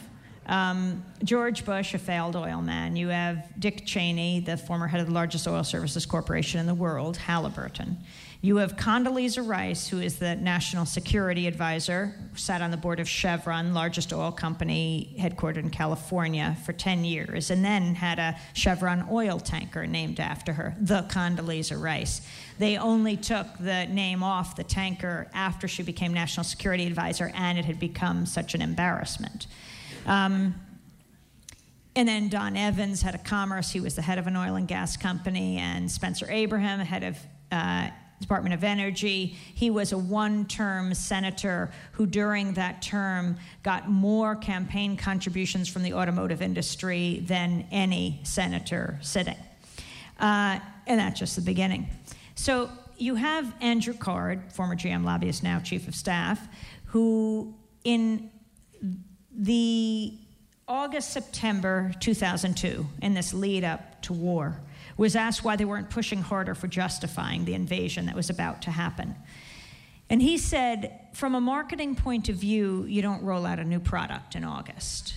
um, George Bush, a failed oil man. You have Dick Cheney, the former head of the largest oil services corporation in the world, Halliburton. You have Condoleezza Rice, who is the national security advisor, sat on the board of Chevron, largest oil company headquartered in California, for 10 years, and then had a Chevron oil tanker named after her, the Condoleezza Rice. They only took the name off the tanker after she became national security advisor, and it had become such an embarrassment. Um, and then Don Evans, head of commerce, he was the head of an oil and gas company, and Spencer Abraham, head of uh, Department of Energy. He was a one term senator who, during that term, got more campaign contributions from the automotive industry than any senator sitting. Uh, and that's just the beginning. So you have Andrew Card, former GM lobbyist, now chief of staff, who in the August, September 2002, in this lead up to war, was asked why they weren't pushing harder for justifying the invasion that was about to happen. And he said, from a marketing point of view, you don't roll out a new product in August.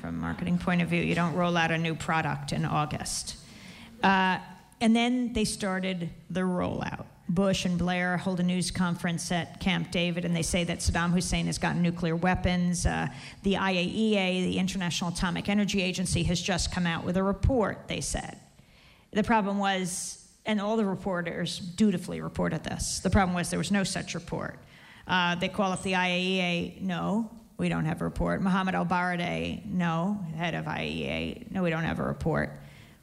From a marketing point of view, you don't roll out a new product in August. Uh, and then they started the rollout. Bush and Blair hold a news conference at Camp David, and they say that Saddam Hussein has gotten nuclear weapons. Uh, the IAEA, the International Atomic Energy Agency, has just come out with a report, they said. The problem was, and all the reporters dutifully reported this, the problem was there was no such report. Uh, they call up the IAEA, no, we don't have a report. Mohammed ElBaradei, no, head of IAEA, no, we don't have a report.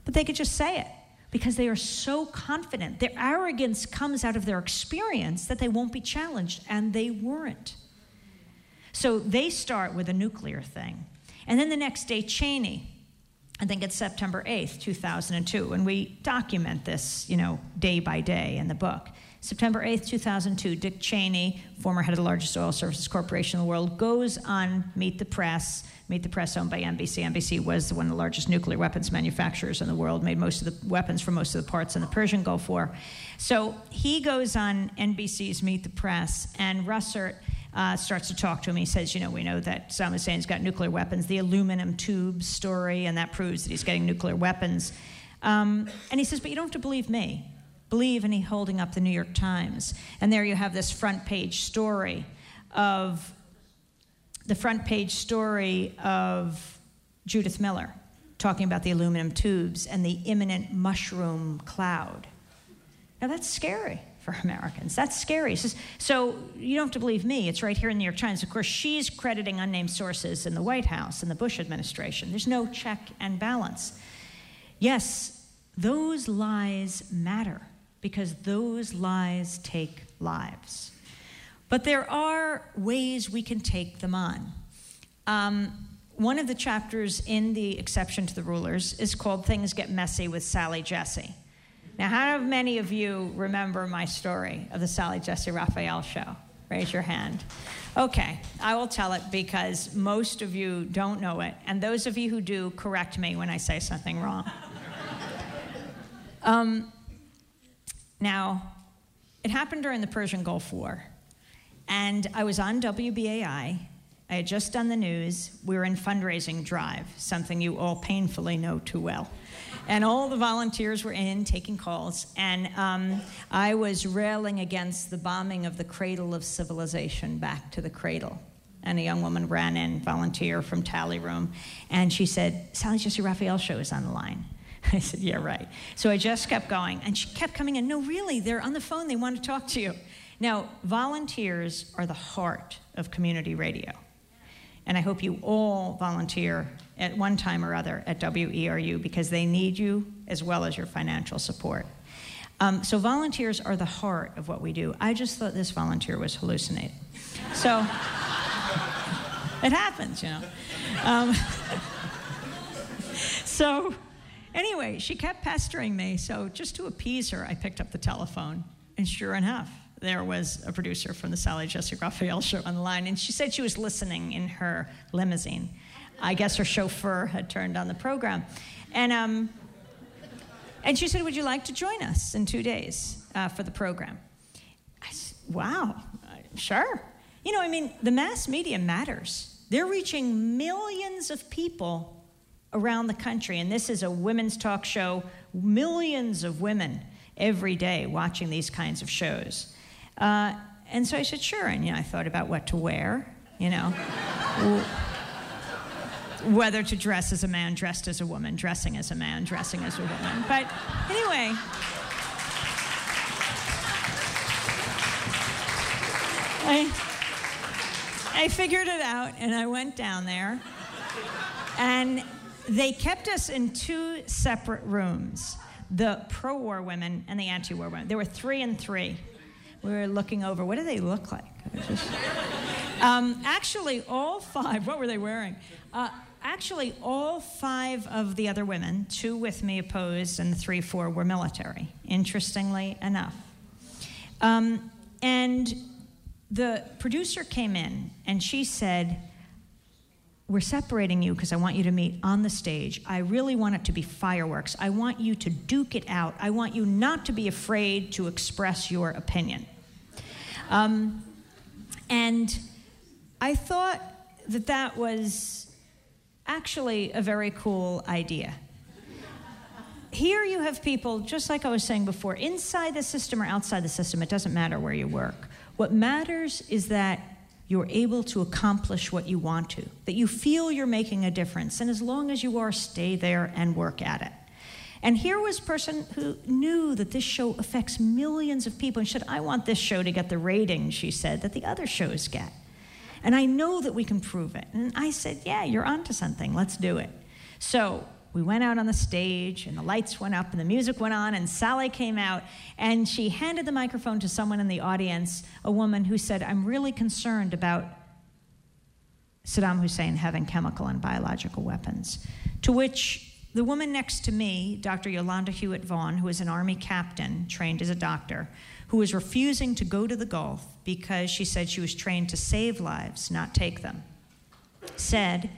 But they could just say it because they are so confident. Their arrogance comes out of their experience that they won't be challenged, and they weren't. So they start with a nuclear thing. And then the next day, Cheney, I think it's September 8th, 2002, and we document this, you know, day by day in the book. September 8th, 2002, Dick Cheney, former head of the largest oil services corporation in the world, goes on Meet the Press Meet the Press, owned by NBC. NBC was one of the largest nuclear weapons manufacturers in the world, made most of the weapons for most of the parts in the Persian Gulf War. So he goes on NBC's Meet the Press, and Russert uh, starts to talk to him. He says, You know, we know that Saddam Hussein's got nuclear weapons, the aluminum tube story, and that proves that he's getting nuclear weapons. Um, and he says, But you don't have to believe me. Believe in he holding up the New York Times. And there you have this front page story of the front page story of Judith Miller talking about the aluminum tubes and the imminent mushroom cloud. Now, that's scary for Americans. That's scary. So, you don't have to believe me. It's right here in the New York Times. Of course, she's crediting unnamed sources in the White House and the Bush administration. There's no check and balance. Yes, those lies matter because those lies take lives. But there are ways we can take them on. Um, one of the chapters in the exception to the rulers is called Things Get Messy with Sally Jessy. Now, how many of you remember my story of the Sally Jessy Raphael show? Raise your hand. Okay, I will tell it because most of you don't know it, and those of you who do, correct me when I say something wrong. um, now, it happened during the Persian Gulf War. And I was on WBAI. I had just done the news. We were in fundraising drive, something you all painfully know too well. And all the volunteers were in taking calls. And um, I was railing against the bombing of the cradle of civilization back to the cradle. And a young woman ran in, volunteer from Tally Room, and she said, Sally Jessy Raphael show is on the line. I said, Yeah, right. So I just kept going, and she kept coming in. No, really, they're on the phone. They want to talk to you. Now, volunteers are the heart of community radio. And I hope you all volunteer at one time or other at WERU because they need you as well as your financial support. Um, so, volunteers are the heart of what we do. I just thought this volunteer was hallucinating. So, it happens, you know. Um, so, anyway, she kept pestering me. So, just to appease her, I picked up the telephone. And sure enough, there was a producer from the Sally Jessy Raphael show on the line, and she said she was listening in her limousine. I guess her chauffeur had turned on the program. And, um, and she said, Would you like to join us in two days uh, for the program? I said, Wow, sure. You know, I mean, the mass media matters. They're reaching millions of people around the country, and this is a women's talk show, millions of women every day watching these kinds of shows. Uh, and so I said, sure. And you know, I thought about what to wear, you know. whether to dress as a man, dressed as a woman, dressing as a man, dressing as a woman. But anyway. I, I figured it out and I went down there. And they kept us in two separate rooms the pro war women and the anti war women. There were three and three. We were looking over what do they look like? Just, um, actually, all five, what were they wearing? Uh, actually, all five of the other women, two with me opposed and three, four, were military, interestingly enough. Um, and the producer came in and she said, We're separating you because I want you to meet on the stage. I really want it to be fireworks. I want you to duke it out. I want you not to be afraid to express your opinion. Um, and I thought that that was actually a very cool idea. Here you have people, just like I was saying before, inside the system or outside the system, it doesn't matter where you work. What matters is that you're able to accomplish what you want to, that you feel you're making a difference. And as long as you are, stay there and work at it. And here was a person who knew that this show affects millions of people and said, I want this show to get the ratings, she said, that the other shows get. And I know that we can prove it. And I said, Yeah, you're onto something. Let's do it. So we went out on the stage and the lights went up and the music went on and Sally came out and she handed the microphone to someone in the audience, a woman who said, I'm really concerned about Saddam Hussein having chemical and biological weapons. To which the woman next to me, Dr. Yolanda Huet-Vaughn, who is an Army captain trained as a doctor, who was refusing to go to the Gulf because she said she was trained to save lives, not take them, said,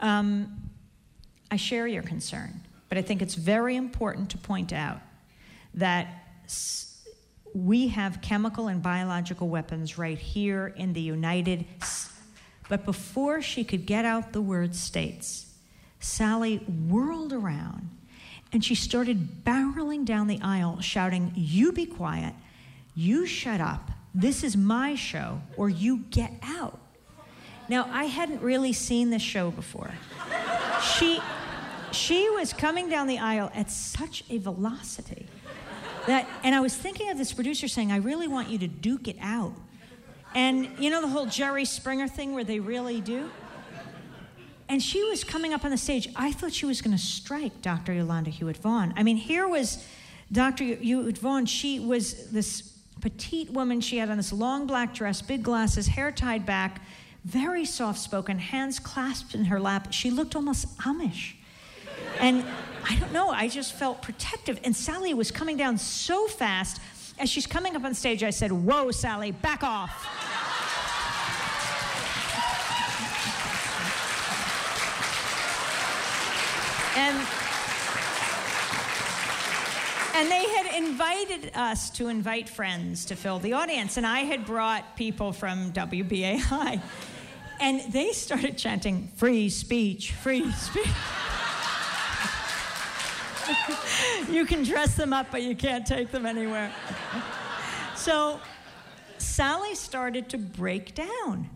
um, I share your concern, but I think it's very important to point out that we have chemical and biological weapons right here in the United States. But before she could get out the word states, Sally whirled around and she started barreling down the aisle, shouting, You be quiet, you shut up, this is my show, or you get out. Now, I hadn't really seen this show before. She, she was coming down the aisle at such a velocity that, and I was thinking of this producer saying, I really want you to duke it out. And you know the whole Jerry Springer thing where they really do? And she was coming up on the stage. I thought she was going to strike Dr. Yolanda Huet-Vaughn. I mean, here was Dr. Huet-Vaughn. She was this petite woman. She had on this long black dress, big glasses, hair tied back, very soft spoken, hands clasped in her lap. She looked almost Amish. And I don't know, I just felt protective. And Sally was coming down so fast. As she's coming up on stage, I said, Whoa, Sally, back off. And and they had invited us to invite friends to fill the audience and i had brought people from wbai and they started chanting free speech free speech you can dress them up, but you can't take them anywhere. so Sally started to break down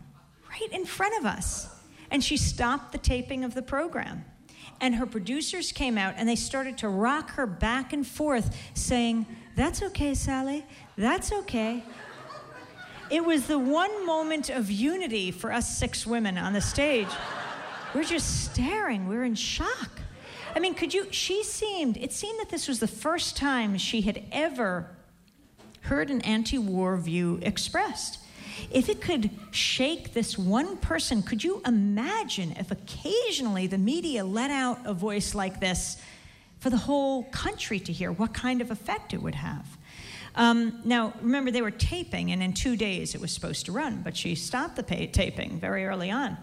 right in front of us. And she stopped the taping of the program. And her producers came out and they started to rock her back and forth, saying, That's okay, Sally. That's okay. It was the one moment of unity for us six women on the stage. We're just staring, we're in shock. I mean, could you? She seemed, it seemed that this was the first time she had ever heard an anti war view expressed. If it could shake this one person, could you imagine if occasionally the media let out a voice like this for the whole country to hear, what kind of effect it would have? Um, now, remember, they were taping, and in two days it was supposed to run, but she stopped the pay- taping very early on.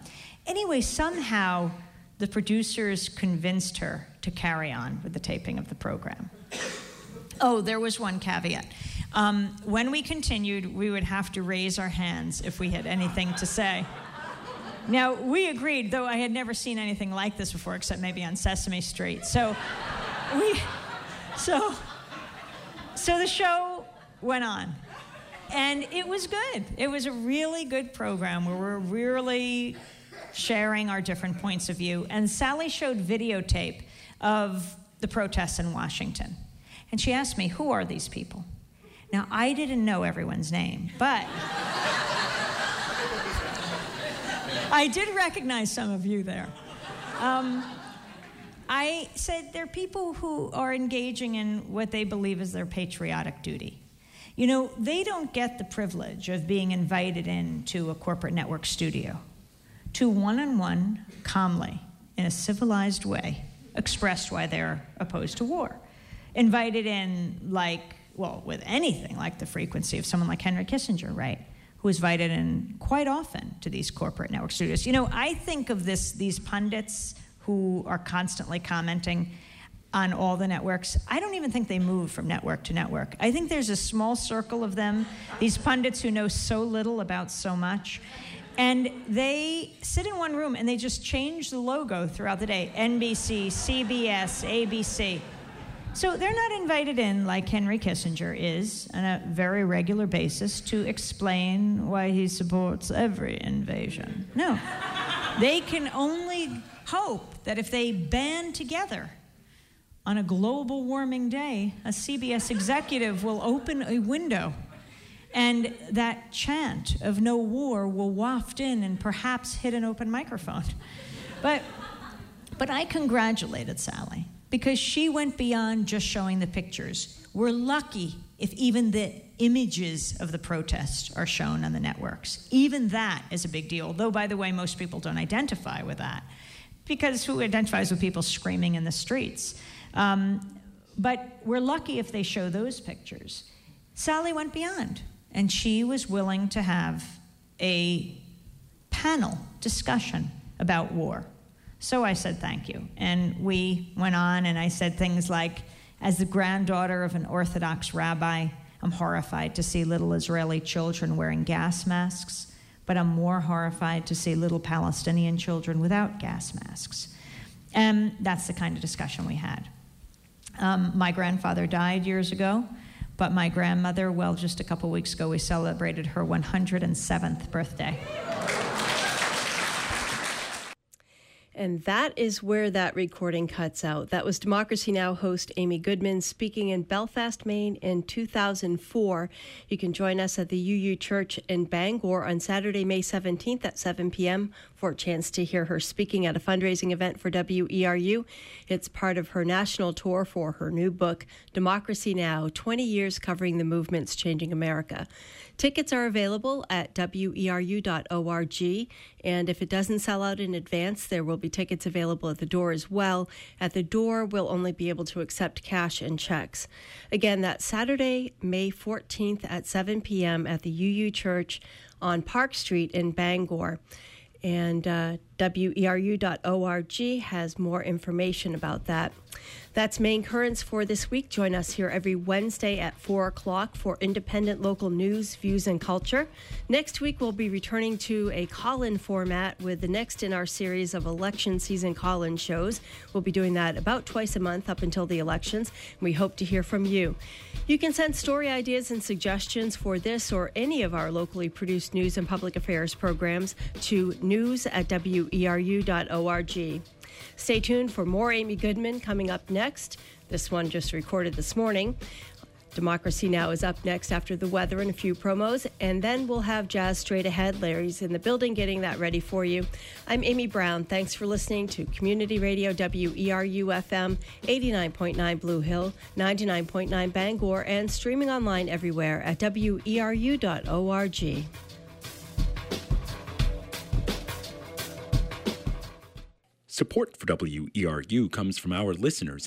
Anyway, somehow the producers convinced her to carry on with the taping of the program. Oh, there was one caveat. Um, when we continued, we would have to raise our hands if we had anything to say. Now, we agreed, though I had never seen anything like this before, except maybe on Sesame Street. So, we, so, so the show went on. And it was good. It was a really good program where we're really sharing our different points of view. And Sally showed videotape of the protests in Washington. And she asked me, Who are these people? Now, I didn't know everyone's name, but I did recognize some of you there. Um, I said they're people who are engaging in what they believe is their patriotic duty. You know, they don't get the privilege of being invited into a corporate network studio to one on one, calmly, in a civilized way, express why they're opposed to war. Invited in, like, well, with anything like the frequency of someone like Henry Kissinger, right? Who is invited in quite often to these corporate network studios. You know, I think of this, these pundits who are constantly commenting on all the networks. I don't even think they move from network to network. I think there's a small circle of them, these pundits who know so little about so much. And they sit in one room and they just change the logo throughout the day NBC, CBS, ABC. So they're not invited in like Henry Kissinger is on a very regular basis to explain why he supports every invasion. No. they can only hope that if they band together on a global warming day, a CBS executive will open a window and that chant of no war will waft in and perhaps hit an open microphone. But, but I congratulated Sally because she went beyond just showing the pictures. We're lucky if even the images of the protest are shown on the networks. Even that is a big deal, though, by the way, most people don't identify with that because who identifies with people screaming in the streets? Um, but we're lucky if they show those pictures. Sally went beyond and she was willing to have a panel discussion about war. So I said thank you. And we went on, and I said things like, as the granddaughter of an Orthodox rabbi, I'm horrified to see little Israeli children wearing gas masks, but I'm more horrified to see little Palestinian children without gas masks. And that's the kind of discussion we had. Um, my grandfather died years ago. But my grandmother, well, just a couple weeks ago, we celebrated her 107th birthday. And that is where that recording cuts out. That was Democracy Now! host Amy Goodman speaking in Belfast, Maine in 2004. You can join us at the UU Church in Bangor on Saturday, May 17th at 7 p.m. for a chance to hear her speaking at a fundraising event for WERU. It's part of her national tour for her new book, Democracy Now! 20 Years Covering the Movements Changing America. Tickets are available at weru.org, and if it doesn't sell out in advance, there will be tickets available at the door as well. At the door, we'll only be able to accept cash and checks. Again, that's Saturday, May 14th at 7 p.m. at the UU Church on Park Street in Bangor. And uh, weru.org has more information about that. That's Maine Currents for this week. Join us here every Wednesday at 4 o'clock for independent local news, views, and culture. Next week, we'll be returning to a call in format with the next in our series of election season call in shows. We'll be doing that about twice a month up until the elections. We hope to hear from you. You can send story ideas and suggestions for this or any of our locally produced news and public affairs programs to news at weru.org. Stay tuned for more Amy Goodman coming up next. This one just recorded this morning. Democracy Now! is up next after the weather and a few promos, and then we'll have Jazz straight ahead. Larry's in the building getting that ready for you. I'm Amy Brown. Thanks for listening to Community Radio WERU FM 89.9 Blue Hill, 99.9 Bangor, and streaming online everywhere at weru.org. Support for WERU comes from our listeners